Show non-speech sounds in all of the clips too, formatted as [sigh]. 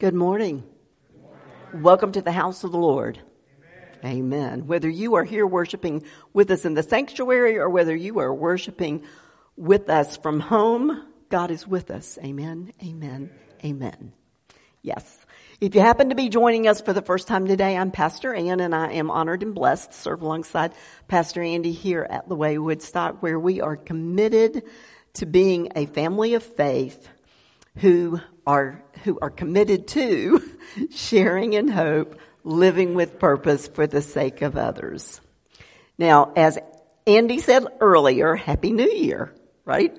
Good morning. Welcome to the house of the Lord. Amen. Amen. Whether you are here worshiping with us in the sanctuary or whether you are worshiping with us from home, God is with us. Amen. Amen. Amen. Yes. If you happen to be joining us for the first time today, I'm Pastor Ann and I am honored and blessed to serve alongside Pastor Andy here at the Way Woodstock where we are committed to being a family of faith who are, who are committed to [laughs] sharing in hope, living with purpose for the sake of others. Now, as Andy said earlier, Happy New Year, right?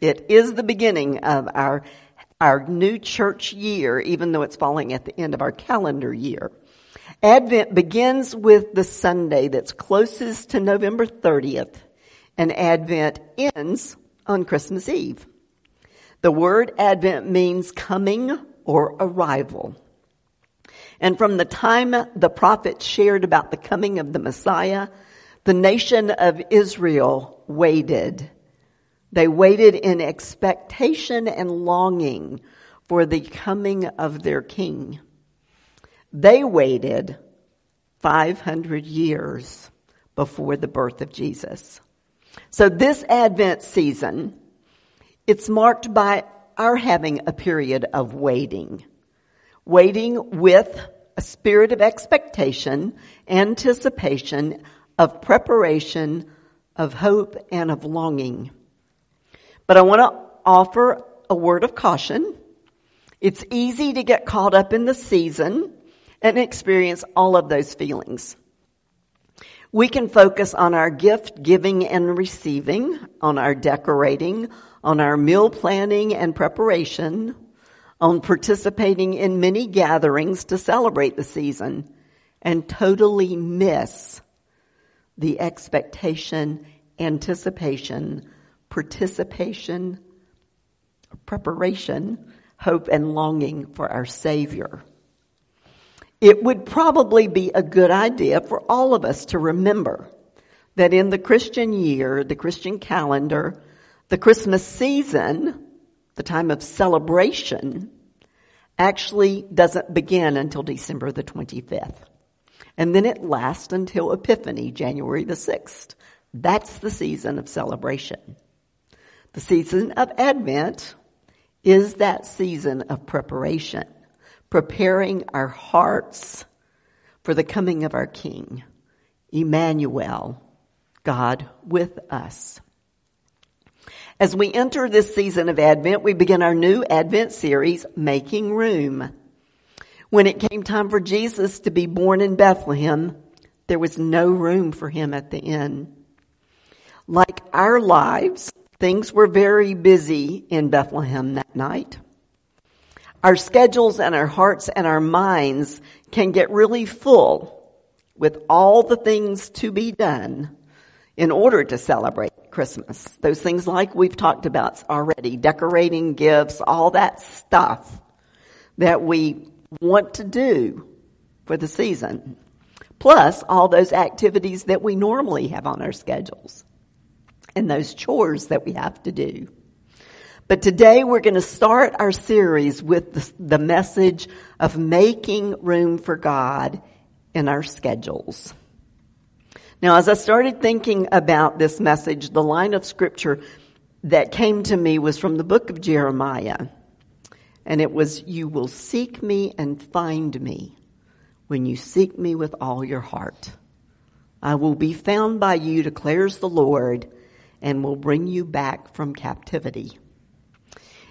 It is the beginning of our, our new church year, even though it's falling at the end of our calendar year. Advent begins with the Sunday that's closest to November 30th, and Advent ends on Christmas Eve. The word Advent means coming or arrival. And from the time the prophets shared about the coming of the Messiah, the nation of Israel waited. They waited in expectation and longing for the coming of their king. They waited 500 years before the birth of Jesus. So this Advent season, it's marked by our having a period of waiting. Waiting with a spirit of expectation, anticipation, of preparation, of hope, and of longing. But I want to offer a word of caution. It's easy to get caught up in the season and experience all of those feelings. We can focus on our gift giving and receiving, on our decorating, on our meal planning and preparation, on participating in many gatherings to celebrate the season, and totally miss the expectation, anticipation, participation, preparation, hope, and longing for our Savior. It would probably be a good idea for all of us to remember that in the Christian year, the Christian calendar, the Christmas season, the time of celebration, actually doesn't begin until December the 25th. And then it lasts until Epiphany, January the 6th. That's the season of celebration. The season of Advent is that season of preparation preparing our hearts for the coming of our King, Emmanuel, God with us. As we enter this season of Advent, we begin our new Advent series, Making Room. When it came time for Jesus to be born in Bethlehem, there was no room for him at the inn. Like our lives, things were very busy in Bethlehem that night. Our schedules and our hearts and our minds can get really full with all the things to be done in order to celebrate Christmas. Those things like we've talked about already, decorating gifts, all that stuff that we want to do for the season. Plus all those activities that we normally have on our schedules and those chores that we have to do. But today we're going to start our series with the, the message of making room for God in our schedules. Now, as I started thinking about this message, the line of scripture that came to me was from the book of Jeremiah. And it was, you will seek me and find me when you seek me with all your heart. I will be found by you, declares the Lord, and will bring you back from captivity.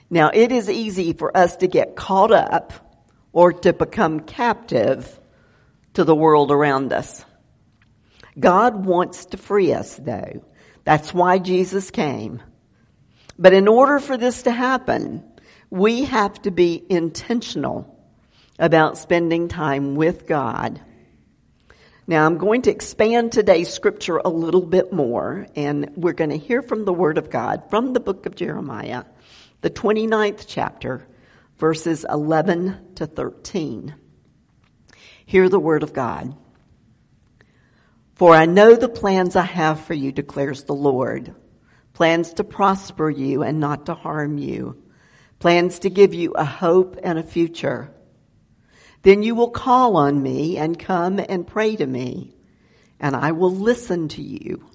Now, it is easy for us to get caught up or to become captive to the world around us. God wants to free us though. That's why Jesus came. But in order for this to happen, we have to be intentional about spending time with God. Now I'm going to expand today's scripture a little bit more and we're going to hear from the word of God from the book of Jeremiah the 29th chapter, verses 11 to 13. Hear the word of God. For I know the plans I have for you, declares the Lord. Plans to prosper you and not to harm you. Plans to give you a hope and a future. Then you will call on me and come and pray to me, and I will listen to you.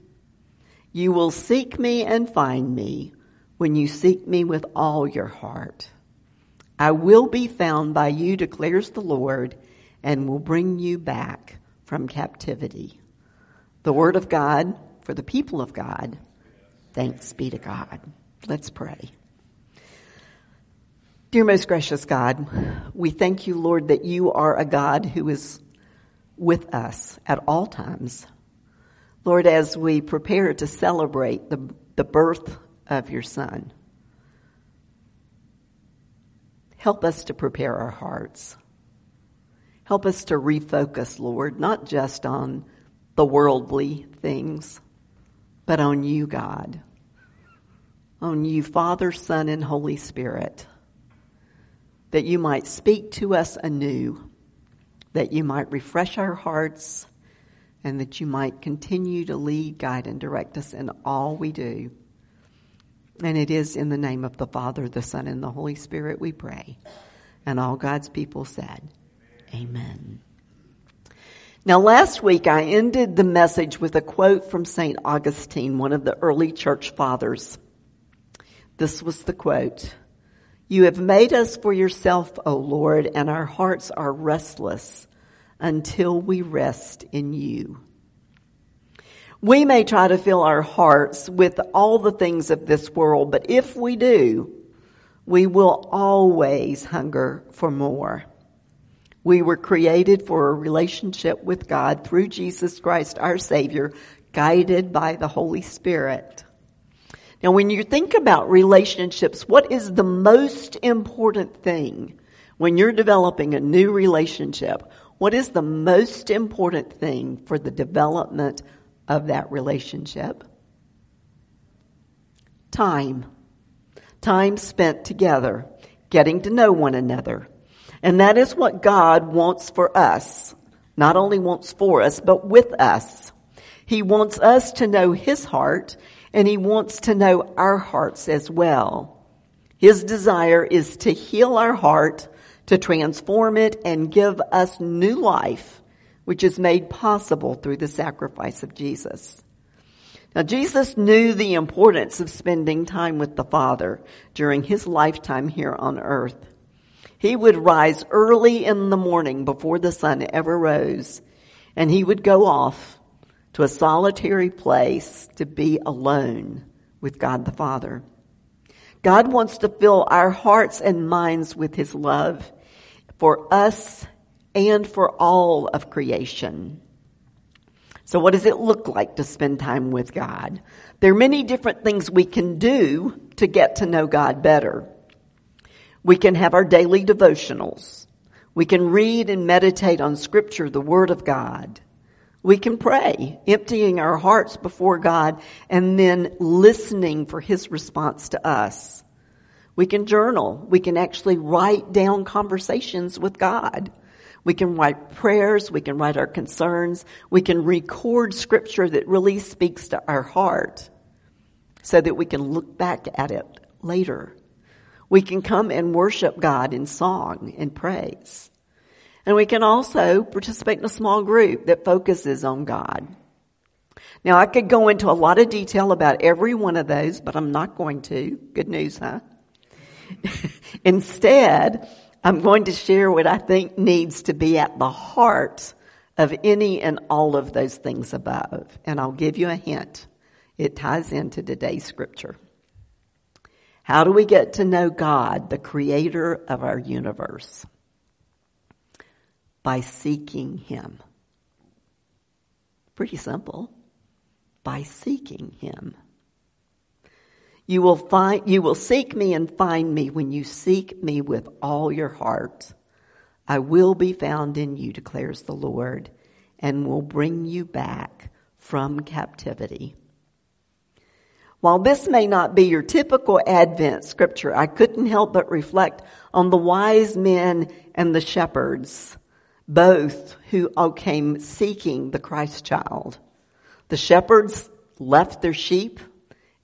You will seek me and find me when you seek me with all your heart. I will be found by you, declares the Lord, and will bring you back from captivity. The word of God for the people of God. Thanks be to God. Let's pray. Dear most gracious God, we thank you, Lord, that you are a God who is with us at all times. Lord, as we prepare to celebrate the, the birth of your Son, help us to prepare our hearts. Help us to refocus, Lord, not just on the worldly things, but on you, God. On you, Father, Son, and Holy Spirit that you might speak to us anew, that you might refresh our hearts, and that you might continue to lead, guide, and direct us in all we do. And it is in the name of the Father, the Son, and the Holy Spirit we pray. And all God's people said, Amen. Now, last week I ended the message with a quote from St. Augustine, one of the early church fathers. This was the quote. You have made us for yourself, O Lord, and our hearts are restless until we rest in you. We may try to fill our hearts with all the things of this world, but if we do, we will always hunger for more. We were created for a relationship with God through Jesus Christ, our Savior, guided by the Holy Spirit. Now, when you think about relationships, what is the most important thing when you're developing a new relationship? What is the most important thing for the development of that relationship? Time. Time spent together, getting to know one another. And that is what God wants for us. Not only wants for us, but with us. He wants us to know His heart and He wants to know our hearts as well. His desire is to heal our heart, to transform it, and give us new life, which is made possible through the sacrifice of Jesus. Now, Jesus knew the importance of spending time with the Father during his lifetime here on earth. He would rise early in the morning before the sun ever rose, and he would go off to a solitary place to be alone with God the Father. God wants to fill our hearts and minds with His love for us and for all of creation. So what does it look like to spend time with God? There are many different things we can do to get to know God better. We can have our daily devotionals. We can read and meditate on scripture, the Word of God. We can pray, emptying our hearts before God and then listening for His response to us. We can journal. We can actually write down conversations with God. We can write prayers. We can write our concerns. We can record scripture that really speaks to our heart so that we can look back at it later. We can come and worship God in song and praise. And we can also participate in a small group that focuses on God. Now I could go into a lot of detail about every one of those, but I'm not going to. Good news, huh? [laughs] Instead, I'm going to share what I think needs to be at the heart of any and all of those things above. And I'll give you a hint. It ties into today's scripture. How do we get to know God, the creator of our universe? by seeking Him. Pretty simple. By seeking Him. You will find, you will seek me and find me when you seek me with all your heart. I will be found in you, declares the Lord, and will bring you back from captivity. While this may not be your typical Advent scripture, I couldn't help but reflect on the wise men and the shepherds both who came seeking the Christ child. The shepherds left their sheep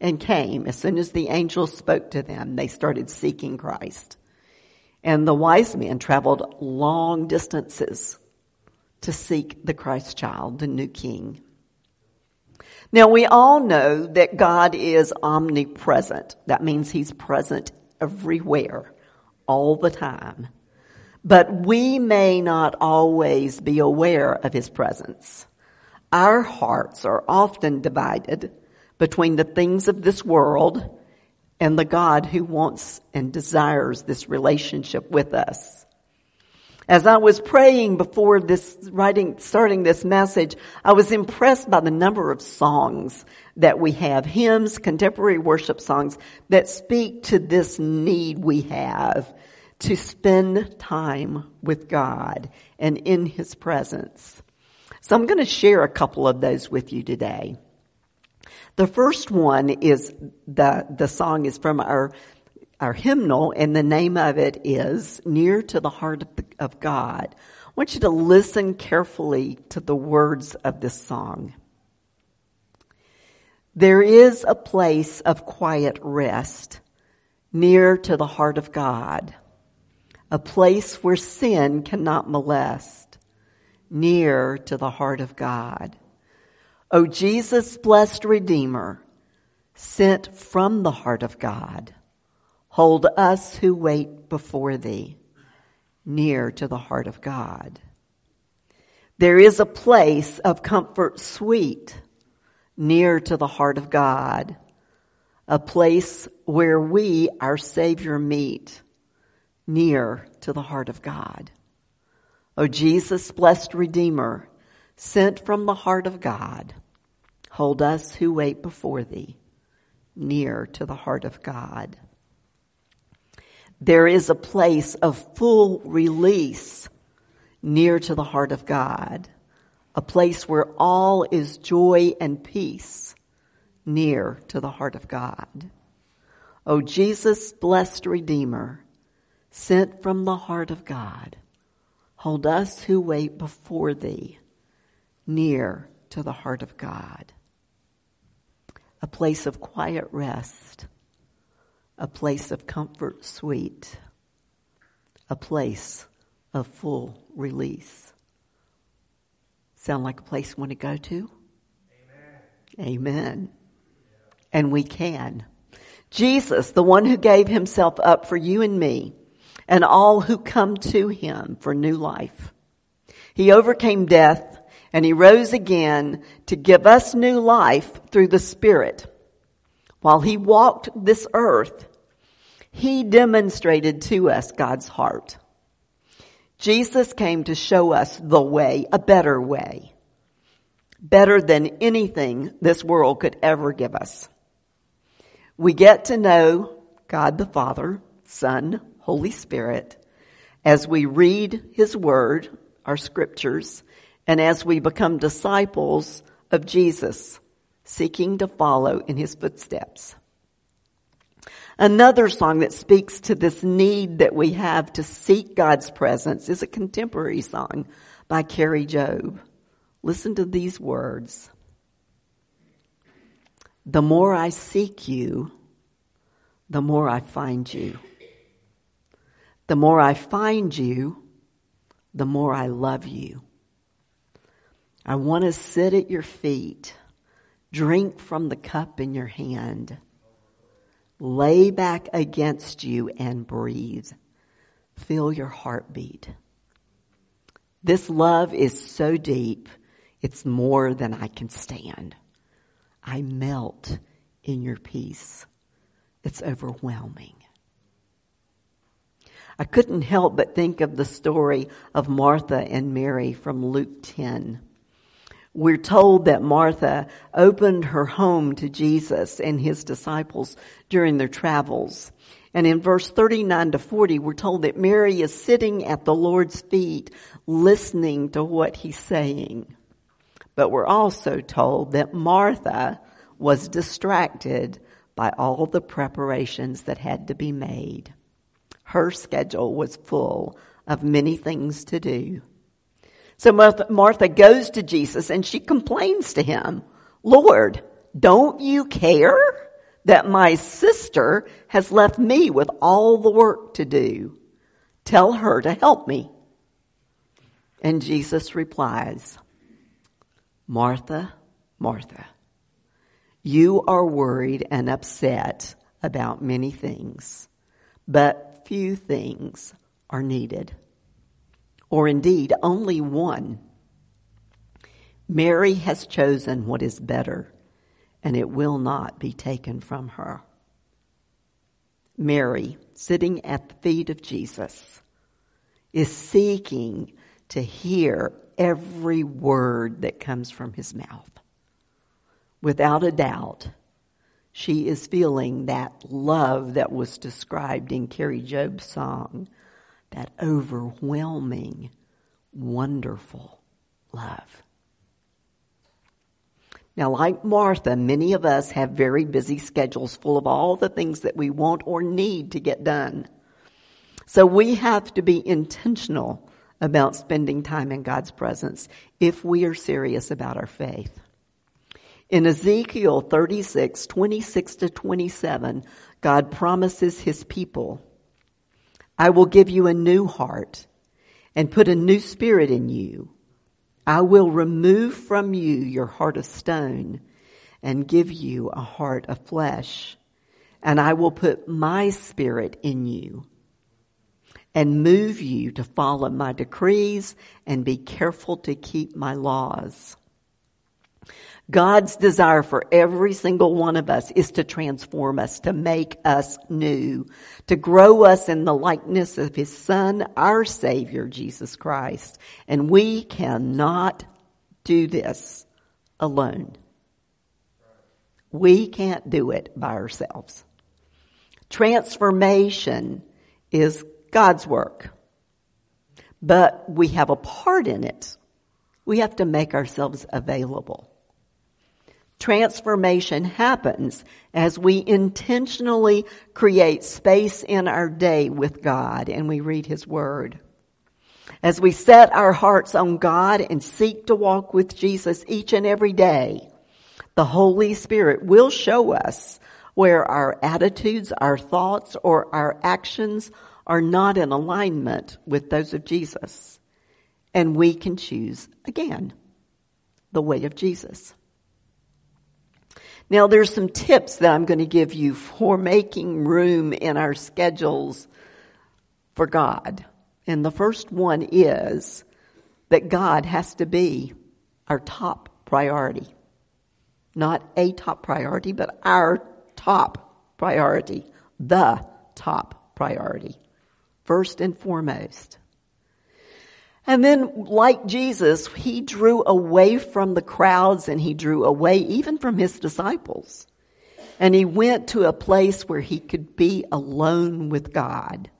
and came. As soon as the angel spoke to them, they started seeking Christ. And the wise men traveled long distances to seek the Christ child, the new king. Now we all know that God is omnipresent. That means he's present everywhere, all the time. But we may not always be aware of his presence. Our hearts are often divided between the things of this world and the God who wants and desires this relationship with us. As I was praying before this writing, starting this message, I was impressed by the number of songs that we have, hymns, contemporary worship songs that speak to this need we have to spend time with God and in His presence. So I'm going to share a couple of those with you today. The first one is the, the song is from our, our hymnal and the name of it is Near to the Heart of, the, of God. I want you to listen carefully to the words of this song. There is a place of quiet rest near to the heart of God, a place where sin cannot molest, near to the heart of God. O Jesus, blessed Redeemer, sent from the heart of God, hold us who wait before thee near to the heart of God. There is a place of comfort sweet near to the heart of God, a place where we, our Savior, meet near to the heart of God. O Jesus, blessed Redeemer, sent from the heart of God, Hold us who wait before thee near to the heart of God. There is a place of full release near to the heart of God, a place where all is joy and peace near to the heart of God. O Jesus, blessed Redeemer, sent from the heart of God, hold us who wait before thee near to the heart of God a place of quiet rest, a place of comfort sweet, a place of full release. Sound like a place we want to go to? Amen. Amen. And we can. Jesus, the one who gave himself up for you and me, and all who come to him for new life. He overcame death and he rose again to give us new life through the Spirit. While he walked this earth, he demonstrated to us God's heart. Jesus came to show us the way, a better way, better than anything this world could ever give us. We get to know God the Father, Son, Holy Spirit as we read His Word, our scriptures, and as we become disciples of Jesus, seeking to follow in his footsteps. Another song that speaks to this need that we have to seek God's presence is a contemporary song by Kari Jobe. Listen to these words. The more I seek you, the more I find you. The more I find you, the more I love you. I want to sit at your feet, drink from the cup in your hand, lay back against you and breathe. Feel your heartbeat. This love is so deep, it's more than I can stand. I melt in your peace. It's overwhelming. I couldn't help but think of the story of Martha and Mary from Luke 10. We're told that Martha opened her home to Jesus and his disciples during their travels. And in verse 39 to 40, we're told that Mary is sitting at the Lord's feet listening to what he's saying. But we're also told that Martha was distracted by all the preparations that had to be made. Her schedule was full of many things to do. So Martha, goes to Jesus and she complains to him, Lord, don't you care that my sister has left me with all the work to do? Tell her to help me. And Jesus replies, Martha, Martha, you are worried and upset about many things, but few things are needed. Or indeed, only one. Mary has chosen what is better, and it will not be taken from her. Mary, sitting at the feet of Jesus, is seeking to hear every word that comes from his mouth. Without a doubt, she is feeling that love that was described in Kari Jobe's song, that overwhelming, wonderful love. Now, like Martha, many of us have very busy schedules full of all the things that we want or need to get done. So we have to be intentional about spending time in God's presence if we are serious about our faith. In Ezekiel 36, 26 to 27, God promises his people, I will give you a new heart and put a new spirit in you. I will remove from you your heart of stone and give you a heart of flesh. And I will put my spirit in you and move you to follow my decrees and be careful to keep my laws. God's desire for every single one of us is to transform us, to make us new, to grow us in the likeness of His Son, our Savior, Jesus Christ. And we cannot do this alone. We can't do it by ourselves. Transformation is God's work. But we have a part in it. We have to make ourselves available. Transformation happens as we intentionally create space in our day with God and we read His Word. As we set our hearts on God and seek to walk with Jesus each and every day, the Holy Spirit will show us where our attitudes, our thoughts, or our actions are not in alignment with those of Jesus. And we can choose again the way of Jesus. Now there's some tips that I'm going to give you for making room in our schedules for God. And the first one is that God has to be our top priority. Not a top priority, but our top priority. The top priority first and foremost. And then, like Jesus, he drew away from the crowds and he drew away even from his disciples. And he went to a place where he could be alone with God.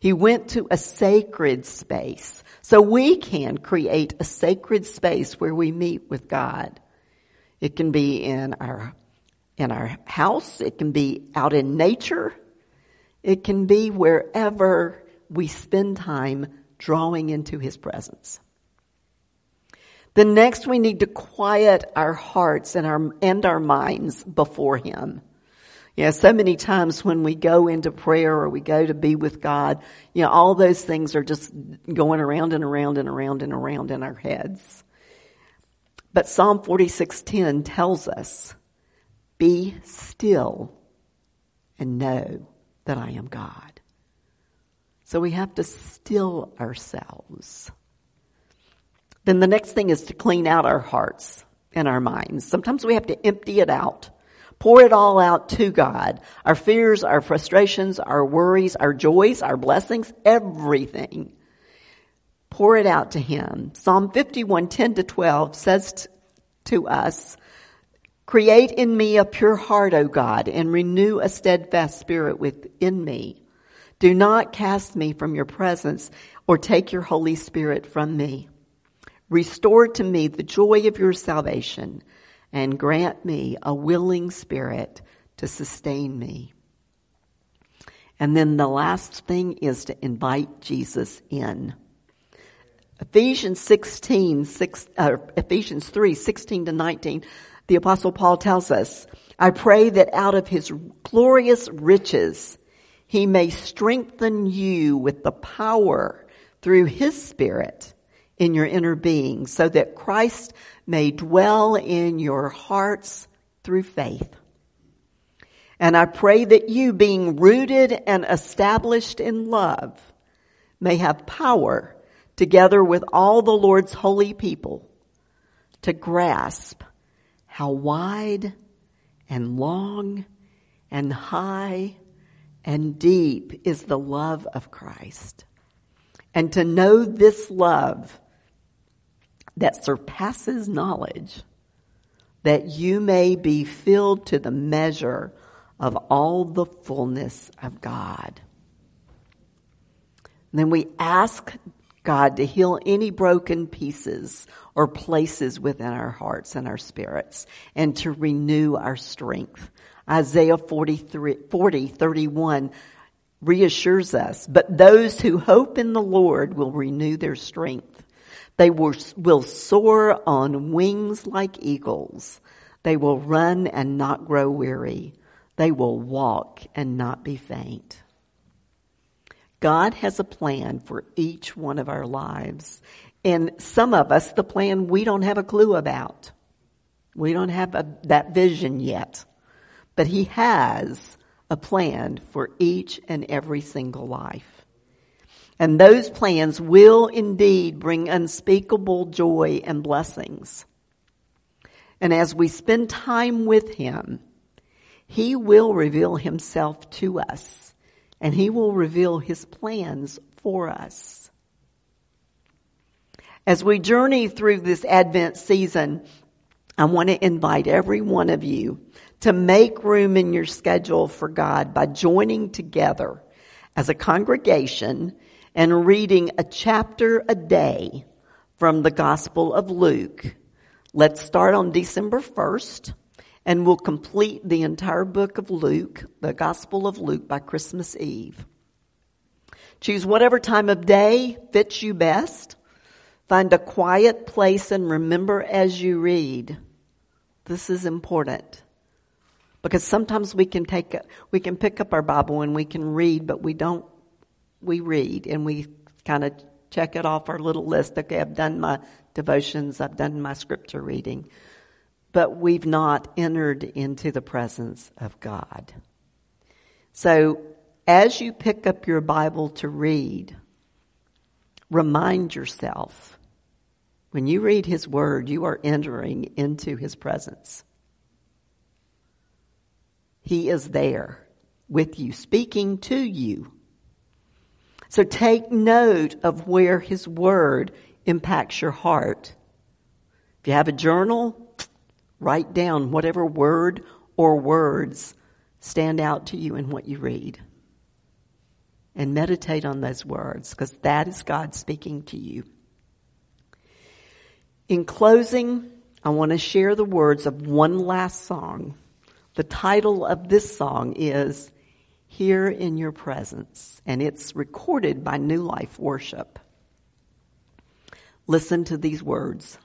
He went to a sacred space. So we can create a sacred space where we meet with God. It can be in our, in our house. It can be out in nature. It can be wherever we spend time drawing into His presence. The next, we need to quiet our hearts and our, and our minds before Him. Yeah, so many times when we go into prayer or we go to be with God, you know, all those things are just going around and around and around and around in our heads. But Psalm 46:10 tells us, "Be still and know that I am God. So we have to still ourselves. Then the next thing is to clean out our hearts and our minds. Sometimes we have to empty it out. Pour it all out to God. Our fears, our frustrations, our worries, our joys, our blessings, everything. Pour it out to Him. Psalm 51, 10 to 12 says to us, Create in me a pure heart, O God, and renew a steadfast spirit within me. Do not cast me from your presence or take your Holy Spirit from me. Restore to me the joy of your salvation and grant me a willing spirit to sustain me. And then the last thing is to invite Jesus in. Ephesians 16, 6, uh, Ephesians 3, 16 to 19 the apostle Paul tells us, I pray that out of his glorious riches, he may strengthen you with the power through his spirit in your inner being so that Christ may dwell in your hearts through faith. And I pray that you being rooted and established in love may have power together with all the Lord's holy people to grasp how wide and long and high and deep is the love of Christ. And to know this love that surpasses knowledge, that you may be filled to the measure of all the fullness of God. And then we ask God to heal any broken pieces or places within our hearts and our spirits and to renew our strength. Isaiah 43, 40, 31 reassures us, but those who hope in the Lord will renew their strength. They will, will soar on wings like eagles. They will run and not grow weary. They will walk and not be faint. God has a plan for each one of our lives. And some of us, the plan we don't have a clue about. We don't have a, that vision yet. But He has a plan for each and every single life. And those plans will indeed bring unspeakable joy and blessings. And as we spend time with Him, He will reveal Himself to us and He will reveal His plans for us. As we journey through this Advent season, I want to invite every one of you to make room in your schedule for God by joining together as a congregation and reading a chapter a day from the Gospel of Luke. Let's start on December 1st and we'll complete the entire book of Luke, the Gospel of Luke by Christmas Eve. Choose whatever time of day fits you best. Find a quiet place and remember as you read. This is important. Because sometimes we can take, we can pick up our Bible and we can read, but we don't we read and we kind of check it off our little list. Okay, I've done my devotions, I've done my scripture reading, but we've not entered into the presence of God. So as you pick up your Bible to read, remind yourself when you read His Word, you are entering into His presence. He is there with you, speaking to you. So take note of where His Word impacts your heart. If you have a journal, write down whatever word or words stand out to you in what you read. And meditate on those words because that is God speaking to you. In closing, I want to share the words of one last song. The title of this song is here in your presence, and it's recorded by New Life Worship. Listen to these words.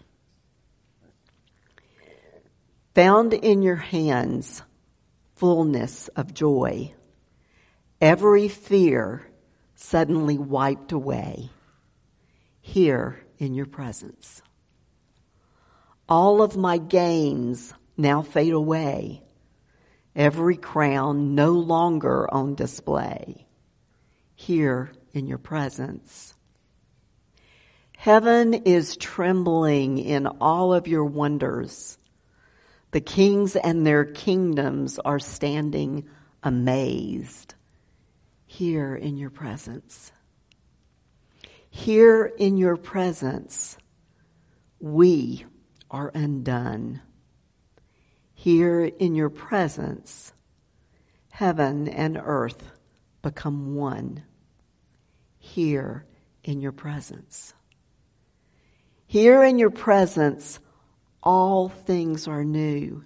Found in your hands fullness of joy, every fear suddenly wiped away, here in your presence. All of my gains now fade away every crown no longer on display here in your presence. Heaven is trembling in all of your wonders. The kings and their kingdoms are standing amazed here in your presence. Here in your presence, we are undone here in your presence, heaven and earth become one. Here in your presence. Here in your presence, all things are new.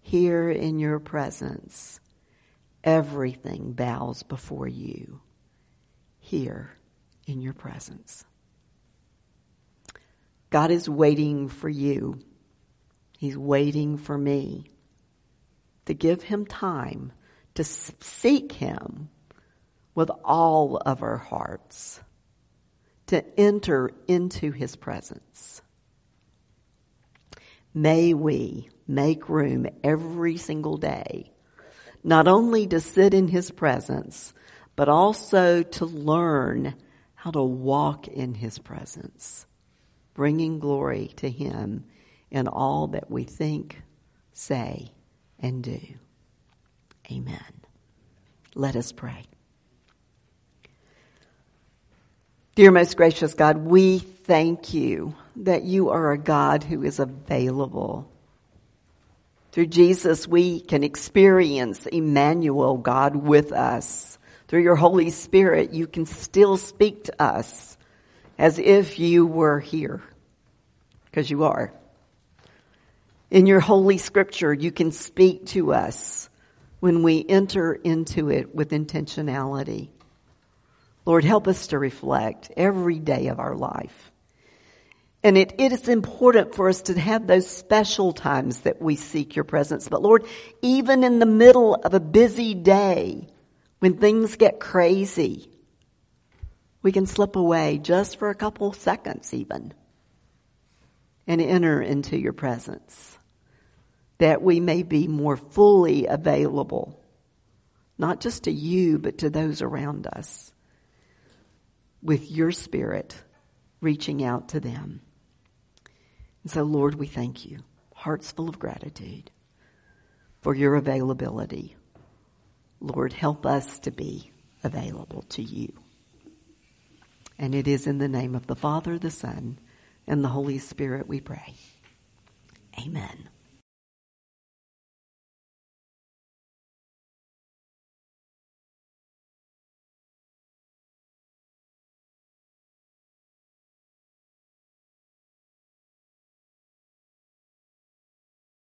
Here in your presence, everything bows before you. Here in your presence. God is waiting for you He's waiting for me to give him time to seek him with all of our hearts to enter into his presence. May we make room every single day, not only to sit in his presence, but also to learn how to walk in his presence, bringing glory to him in all that we think, say, and do. Amen. Let us pray. Dear most gracious God, we thank you that you are a God who is available. Through Jesus, we can experience Emmanuel, God with us. Through your Holy Spirit, you can still speak to us as if you were here. Because you are. In your Holy Scripture, you can speak to us when we enter into it with intentionality. Lord, help us to reflect every day of our life. And it, it is important for us to have those special times that we seek your presence. But Lord, even in the middle of a busy day, when things get crazy, we can slip away just for a couple seconds even and enter into your presence that we may be more fully available, not just to you, but to those around us with your spirit reaching out to them. And so, Lord, we thank you, hearts full of gratitude for your availability. Lord, help us to be available to you. And it is in the name of the Father, the Son, and the Holy Spirit we pray. Amen.